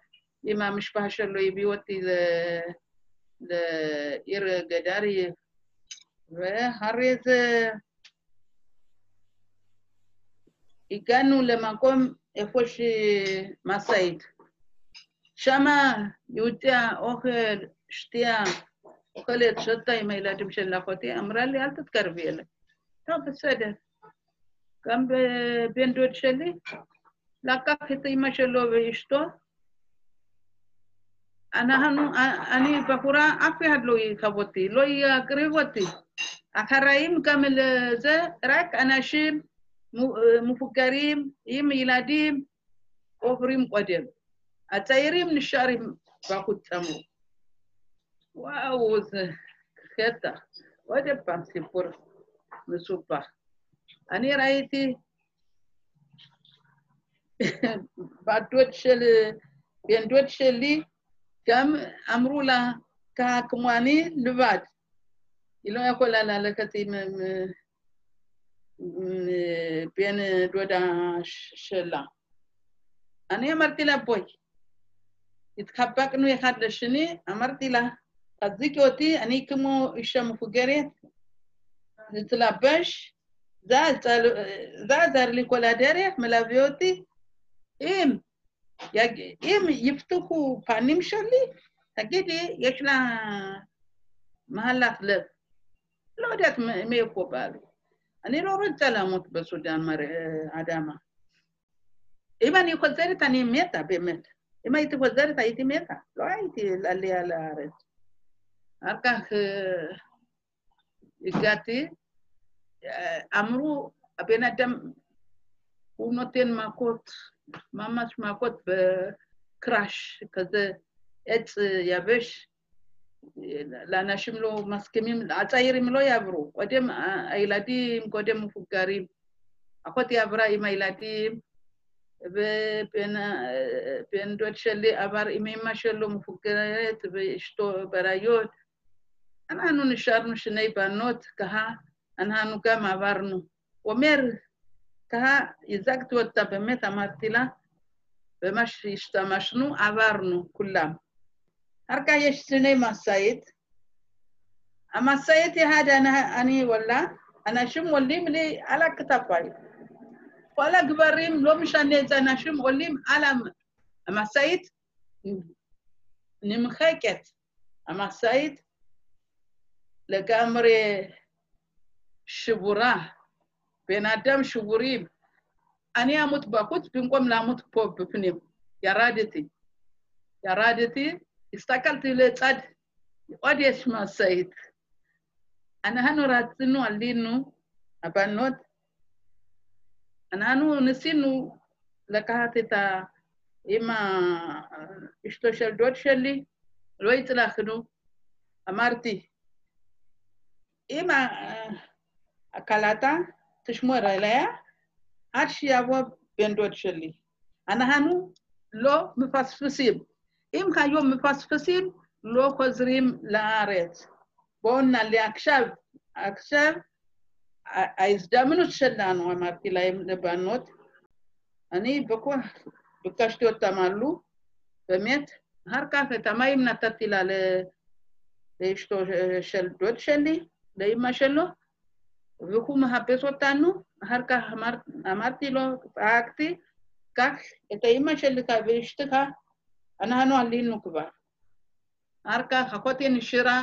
עם המשפחה שלו, הביאו אותי לעיר גדרי, ואחרי זה הגענו למקום איפה שמשאית. שמה יהודיה אוכל, שתייה, אוכלת, שותה עם הילדים של אחותי, אמרה לי, אל תתקרבי אליי. טוב, בסדר. גם בן דוד שלי, לקח את אמא שלו ואשתו. אנחנו, אני בחורה, אף אחד לא יכאב אותי, לא יקריב אותי. אחראים גם לזה, רק אנשים מבוגרים עם ילדים עוברים קודם. הצעירים נשארים בחוץ אמרו. וואו, זה קטע. עוד פעם סיפור מסופח. אני ראיתי בת דוד של, בן דוד שלי, גם אמרו לה, אני, לבד. היא לא יכולה ללכת עם בן דודה שלה. אני אמרתי לה, בואי. התחבקנו אחד לשני, אמרתי לה, תחזיקי אותי, אני כמו אישה מבוגרת, להתלבש, זה עזר לי כל הדרך, מלווה אותי. אם, אם יפתחו פנים שלי, תגידי, יש לה מהלך לב. לא יודעת מאיפה בא לי. אני לא רוצה למות בסודאן, אדמה. אם אני חוזרת, אני מתה באמת. אם הייתי חוזרת, הייתי מתה. לא הייתי עלייה לארץ. אחר כך הגעתי, אמרו, הבן אדם, הוא נותן מכות, ממש מכות בקראש, כזה עץ יבש, לאנשים לא מסכימים, הצעירים לא יעברו, קודם הילדים, קודם מבוגרים. אחותי עברה עם הילדים, ובן דוד שלי עבר עם אמא שלו מבוגרת ואשתו בראיות. אנחנו נשארנו שני בנות, ככה אנחנו גם עברנו. הוא אומר, ככה הזגתי אותה, באמת אמרתי לה, במה שהשתמשנו, עברנו כולם. אחר כך יש שני משאית. המשאית אחד אני עולה, אנשים עולים לי על הכתפיים. כל הגברים, לא משנה איזה אנשים עולים על המשאית, נמחקת. המשאית לגמרי שבורה, בן אדם שבורים. אני אמות בחוץ במקום למות פה בפנים. ירדתי. ירדתי, הסתכלתי לצד, עוד יש משאית. אנחנו רצינו, עלינו, הבנות, אנחנו ניסינו לקחת את ה... עם אשתו של דוד שלי, לא הצלחנו. אמרתי, אם הקלטה תשמור עליה, עד שיבוא בן דוד שלי. אנחנו לא מפספסים. אם היום מפספסים, לא חוזרים לארץ. בואו נעלה עכשיו, עכשיו ההזדמנות שלנו, אמרתי להם לבנות, אני בכוח ביקשתי אותם עלו, באמת, אחר כך את המים נתתי לה לאשתו של דוד שלי, לאימא שלו, והוא מחפש אותנו. אחר כך אמר, אמרתי לו, צעקתי, קח את האימא שלך ואשתך, אנחנו עלינו כבר. אחר כך אחותי נשארה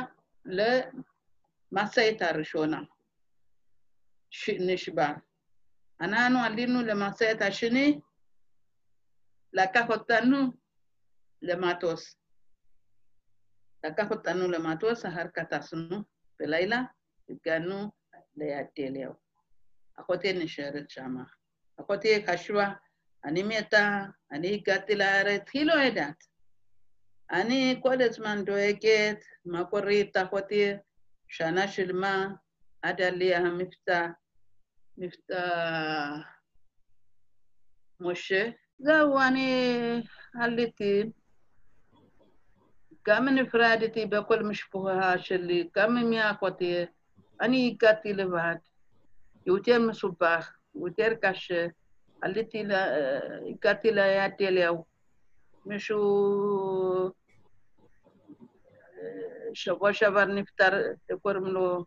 למשאית הראשונה, נשבר. אנחנו עלינו למשאית השני, לקח אותנו למטוס. לקח אותנו למטוס, אחר כך טסנו בלילה, הגענו ליד אליהו. אחותי נשארת שם. אחותי חשבה, אני מתה, אני הגעתי לארץ, היא לא יודעת. אני כל הזמן דואגת מה קורה איתה אחותי, שנה שלמה עד עלייה המבצע, מבצע משה. אני הגעתי לבד, יותר מסובך, יותר קשה, עליתי, הגעתי ליד אליהו, מישהו שבוע שעבר נפטר, קוראים לו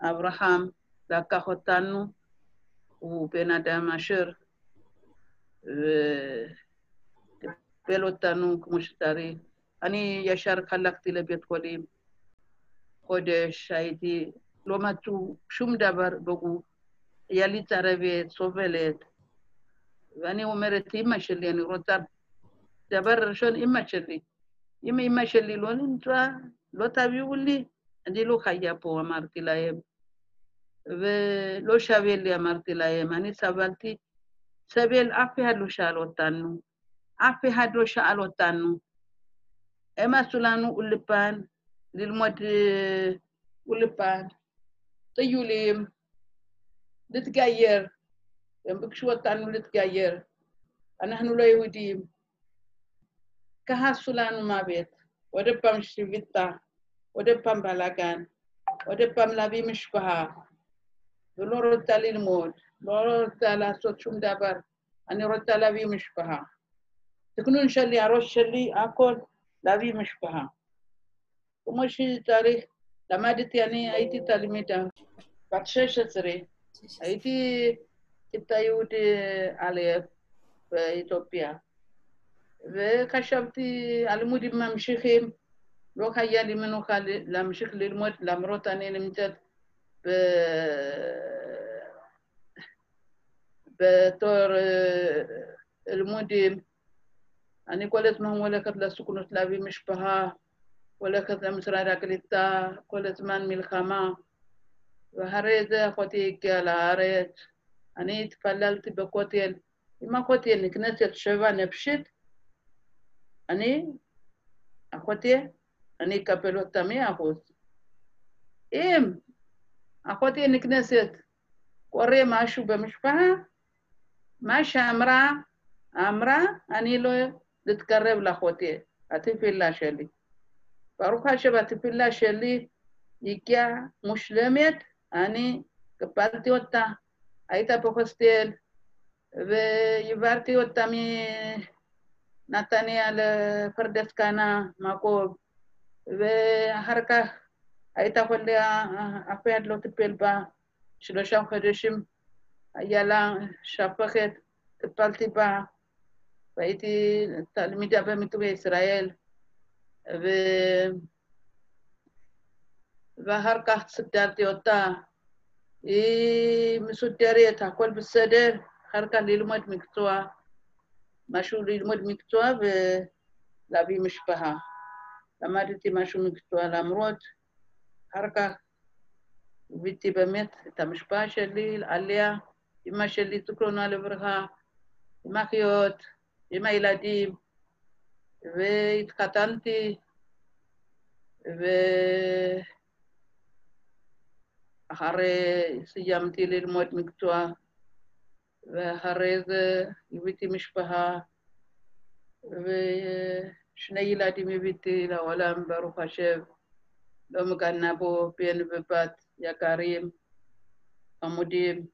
אברהם, לקח אותנו, הוא בן אדם עשיר, וטיפל אותנו כמו שצריך. אני ישר חלקתי לבית חולים. kodesh haiti, lomatu, shum dabar boku, yalit aravet, sovelet. Vani umeret imma shelli, yani rotar dabar shon imma shelli. Imma imma shelli lon intra, lo tabi wuli, andi lo khayapo amarti laem. Ve lo shavelli amarti laem, ani sabalti, sabel afi hadu shalotanu. Afi hadu shalotanu. Ema sulanu ulipan, אחד לא שאל אותנו. הם עשו לנו אולפן, ללמוד אולפן, טיולים, להתגייר. הם ביקשו אותנו להתגייר. אנחנו לא יהודים. כעסו לנו מוות. עוד פעם שביתה, עוד פעם בלאגן, עוד פעם להביא משפחה, ולא רוצה ללמוד. לא רוצה לעשות שום דבר, אני רוצה להביא משפחה. תכנון שלי, הראש שלי, הכל, להביא משפחה. כמו שצריך, למדתי, אני הייתי תלמידה, בת 16, הייתי כיתה יהודי א' באתיופיה, וחשבתי, הלימודים ממשיכים, לא היה לי מנוחה להמשיך ללמוד, למרות אני נמצאת ב... בתור לימודים. הולכת למשרד הקליטה, כל הזמן מלחמה. ואחרי זה אחותי הגיעה לארץ. אני התפללתי בכותל. אם הכותל נכנסת שבע נפשית, אני, אחותי, אני אקבל אותה מאה אחוז. אם אחותי נכנסת, קורה משהו במשפחה, מה שאמרה, אמרה, אני לא להתקרב לאחותי, התפילה שלי. ברוך השם, התפילה שלי הגיעה מושלמת, אני קבלתי אותה, הייתה בהוסטל, והעברתי אותה מנתניה לפרדס כהנא, מקום, ואחר כך הייתה חולה, אף אחד לא טיפל בה, שלושה חודשים היה לה שפכת, טיפלתי בה, והייתי תלמידה במקווה ישראל, ו... ואחר כך סידרתי אותה. היא מסודרת, הכל בסדר, אחר כך ללמוד מקצוע, משהו ללמוד מקצוע ולהביא משפחה. למדתי משהו מקצוע למרות, אחר כך הבאתי באמת את המשפחה שלי עליה, אמא שלי, זיכרונה לברכה, עם אחיות, עם הילדים, והתחתנתי, ואחרי סיימתי ללמוד מקצוע, ואחרי זה הבאתי משפחה, ושני ילדים הבאתי לעולם, ברוך השם, לא מגנה בו בן ובת יקרים, חמודים.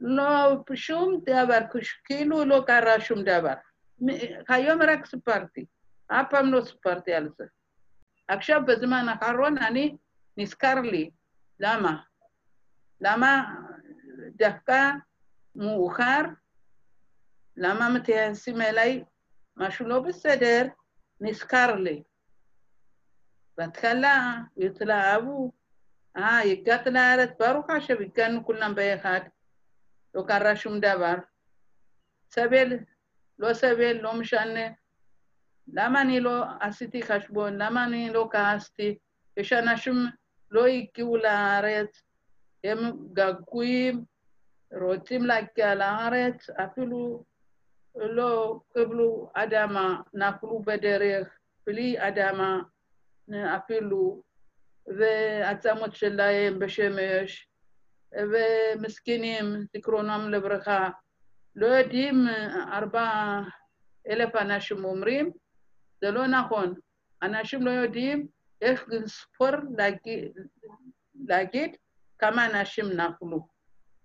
לא, שום דבר, כאילו לא קרה שום דבר. היום רק סיפרתי, אף פעם לא סיפרתי על זה. עכשיו, בזמן האחרון, אני נזכר לי. למה? למה דווקא מאוחר? למה מתייחסים אליי משהו לא בסדר? נזכר לי. בהתחלה התלהבו, אה, הגעת לארץ, ברוך השם, הגענו כולם ביחד, לא קרה שום דבר. סבל, לא סבל, לא משנה. למה אני לא עשיתי חשבון? למה אני לא כעסתי? יש אנשים לא הגיעו לארץ, הם געגועים, רוצים להגיע לארץ, אפילו לא קיבלו אדמה, נפלו בדרך, בלי אדמה אפילו, ועצמות שלהם בשמש, ומסכנים, זיכרונם לברכה, לא יודעים, ארבע אלף אנשים אומרים, זה לא נכון. אנשים לא יודעים איך לספור, להגיד, להגיד כמה אנשים נפלו.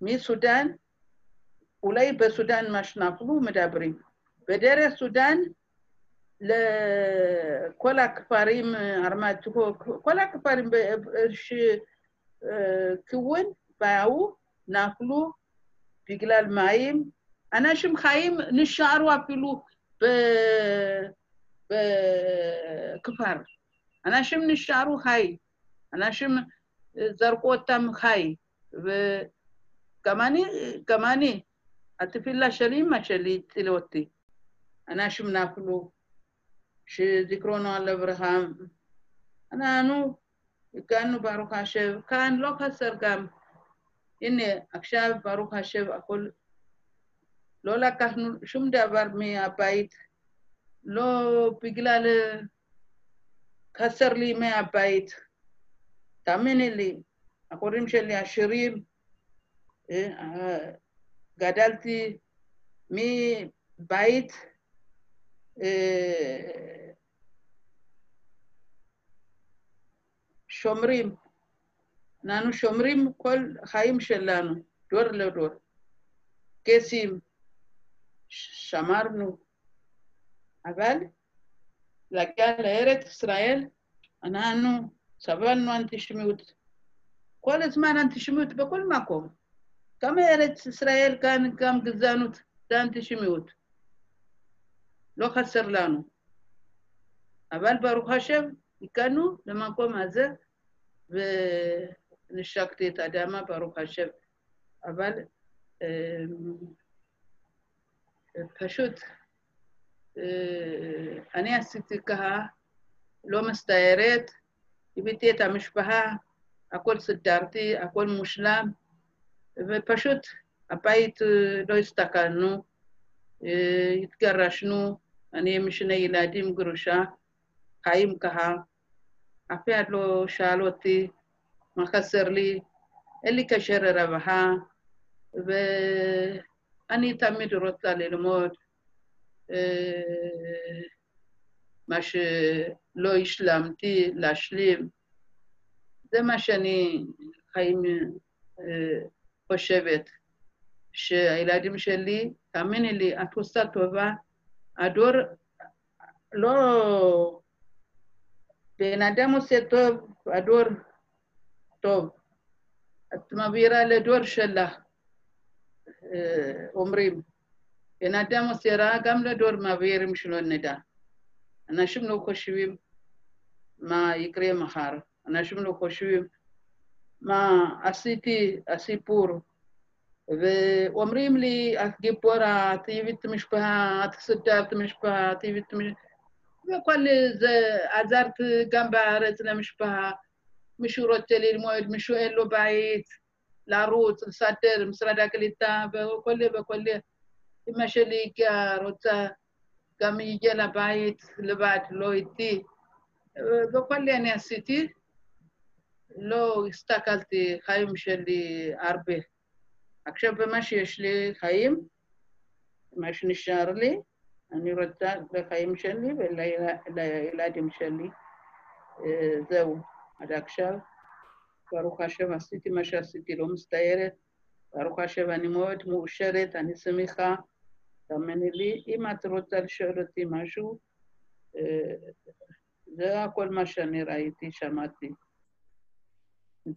מסודאן, אולי בסודאן מה שנפלו מדברים. בדרך סודאן, לכל הכפרים, ארמטו, כל הכפרים שכיוון באו, נפלו בגלל מים. אנשים חיים נשארו אפילו בכפר. אנשים נשארו חי. אנשים זרקו אותם חי. וגם אני, גם אני, התפילה של אמא שלי הצילה אותי. אנשים נפלו, שזיכרונו לברכה. אנחנו הגענו, ברוך השם, כאן לא חסר גם. הנה, עכשיו, ברוך השם, הכל... לא לקחנו שום דבר מהבית, לא בגלל חסר לי מהבית. תאמיני לי, ההורים שלי עשירים, גדלתי מבית שומרים. אנחנו שומרים כל חיים שלנו, דור לדור. קייסים, שמרנו, אבל להגיע לארץ ישראל, אנחנו סבלנו אנטישמיות. כל הזמן אנטישמיות בכל מקום. גם ארץ ישראל כאן גם גזענות ואנטישמיות. לא חסר לנו. אבל ברוך השם, הגענו למקום הזה ונשקתי את האדמה, ברוך השם. אבל אה, פשוט אה, אני עשיתי ככה, לא מסתערת, הבאתי את המשפחה, הכל סידרתי, הכל מושלם, ופשוט הבית לא הסתכלנו, התגרשנו, אני עם שני ילדים גרושה, חיים ככה, אף אחד לא שאל אותי מה חסר לי, אין לי קשר לרווחה, ואני תמיד רוצה ללמוד מה שלא השלמתי, להשלים. זה מה שאני חיים חושבת, שהילדים שלי, תאמיני לי, את עושה טובה, הדור לא... בן אדם עושה טוב, הדור טוב. את מעבירה לדור שלך, אומרים. בן אדם עושה רע, גם לדור מעבירים שלא נדע. אנשים לא חושבים מה יקרה מחר, אנשים לא חושבים מה עשיתי, הסיפור, ואומרים לי, את גיבורה, את הבאת משפחה, את סידרת משפחה, את הבאת משפחה, וכל זה עזרת גם בארץ למשפחה. מישהו רוצה ללמוד, מישהו אין לו בית, לרוץ, לסדר, משרד הקליטה וכל וכל. אמא שלי הגיעה, רוצה, גם היא הגיעה לבית לבד, לא איתי. וכל אני עשיתי, לא הסתכלתי חיים שלי הרבה. עכשיו במה שיש לי חיים, מה שנשאר לי, אני רוצה לחיים שלי ולילדים שלי. זהו, עד עכשיו. ברוך השם, עשיתי מה שעשיתי, לא מצטערת. ברוך השם, אני מאוד מאושרת, אני שמחה. תאמיני לי, אם את רוצה לשאול אותי משהו, אה, זה הכל מה שאני ראיתי, שמעתי.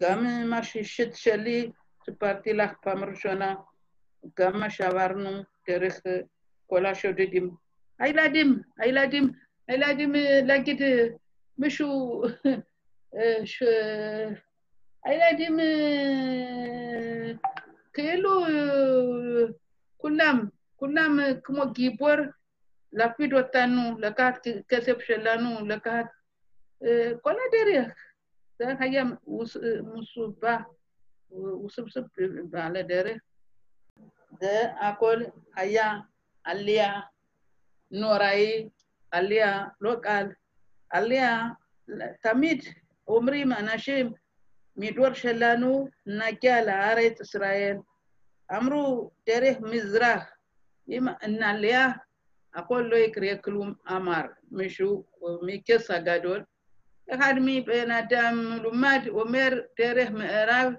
גם מה שאישית שלי, סיפרתי לך פעם ראשונה, גם מה שעברנו דרך אה, כל השודדים. הילדים, הילדים, הילדים, אה, להגיד מישהו. הילדים כאילו כולם, כולם כמו גיבור, להפיד אותנו, לקחת כסף שלנו, לקחת כל הדרך. זה היה מסובך, וסבסב בעל הדרך. זה הכל היה עלייה נוראי, עלייה לא קל, עלייה, תמיד אומרים אנשים ሚዶር ሸላኑ ናጃላ አሬት እስራኤል አምሩ ደሬህ ምዝራህ እናልያ አኮሎይ ክሬክሉም አማር ምሹ ሚኬስ አጋዶል ተካድሚ በናዳም ሉማድ ኦሜር ደሬህ ምዕራብ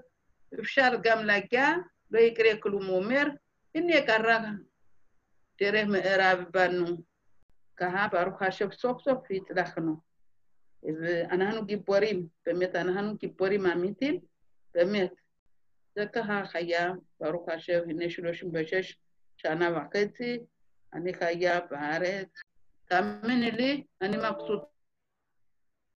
እፍሻር ጋምላጊያ በይክሬክሉም ኦሜር እኔ ቀራ ደሬህ ምዕራብ ባኑ ከሀ ባሩካ ሸፍ ይጥላክ ነው። ואנחנו גיבורים, באמת, אנחנו גיבורים אמיתיים, באמת. זה ככה חיה, ברוך השם, הנה 36 שנה וחצי, אני חיה בארץ. תאמיני לי, אני מבסוט.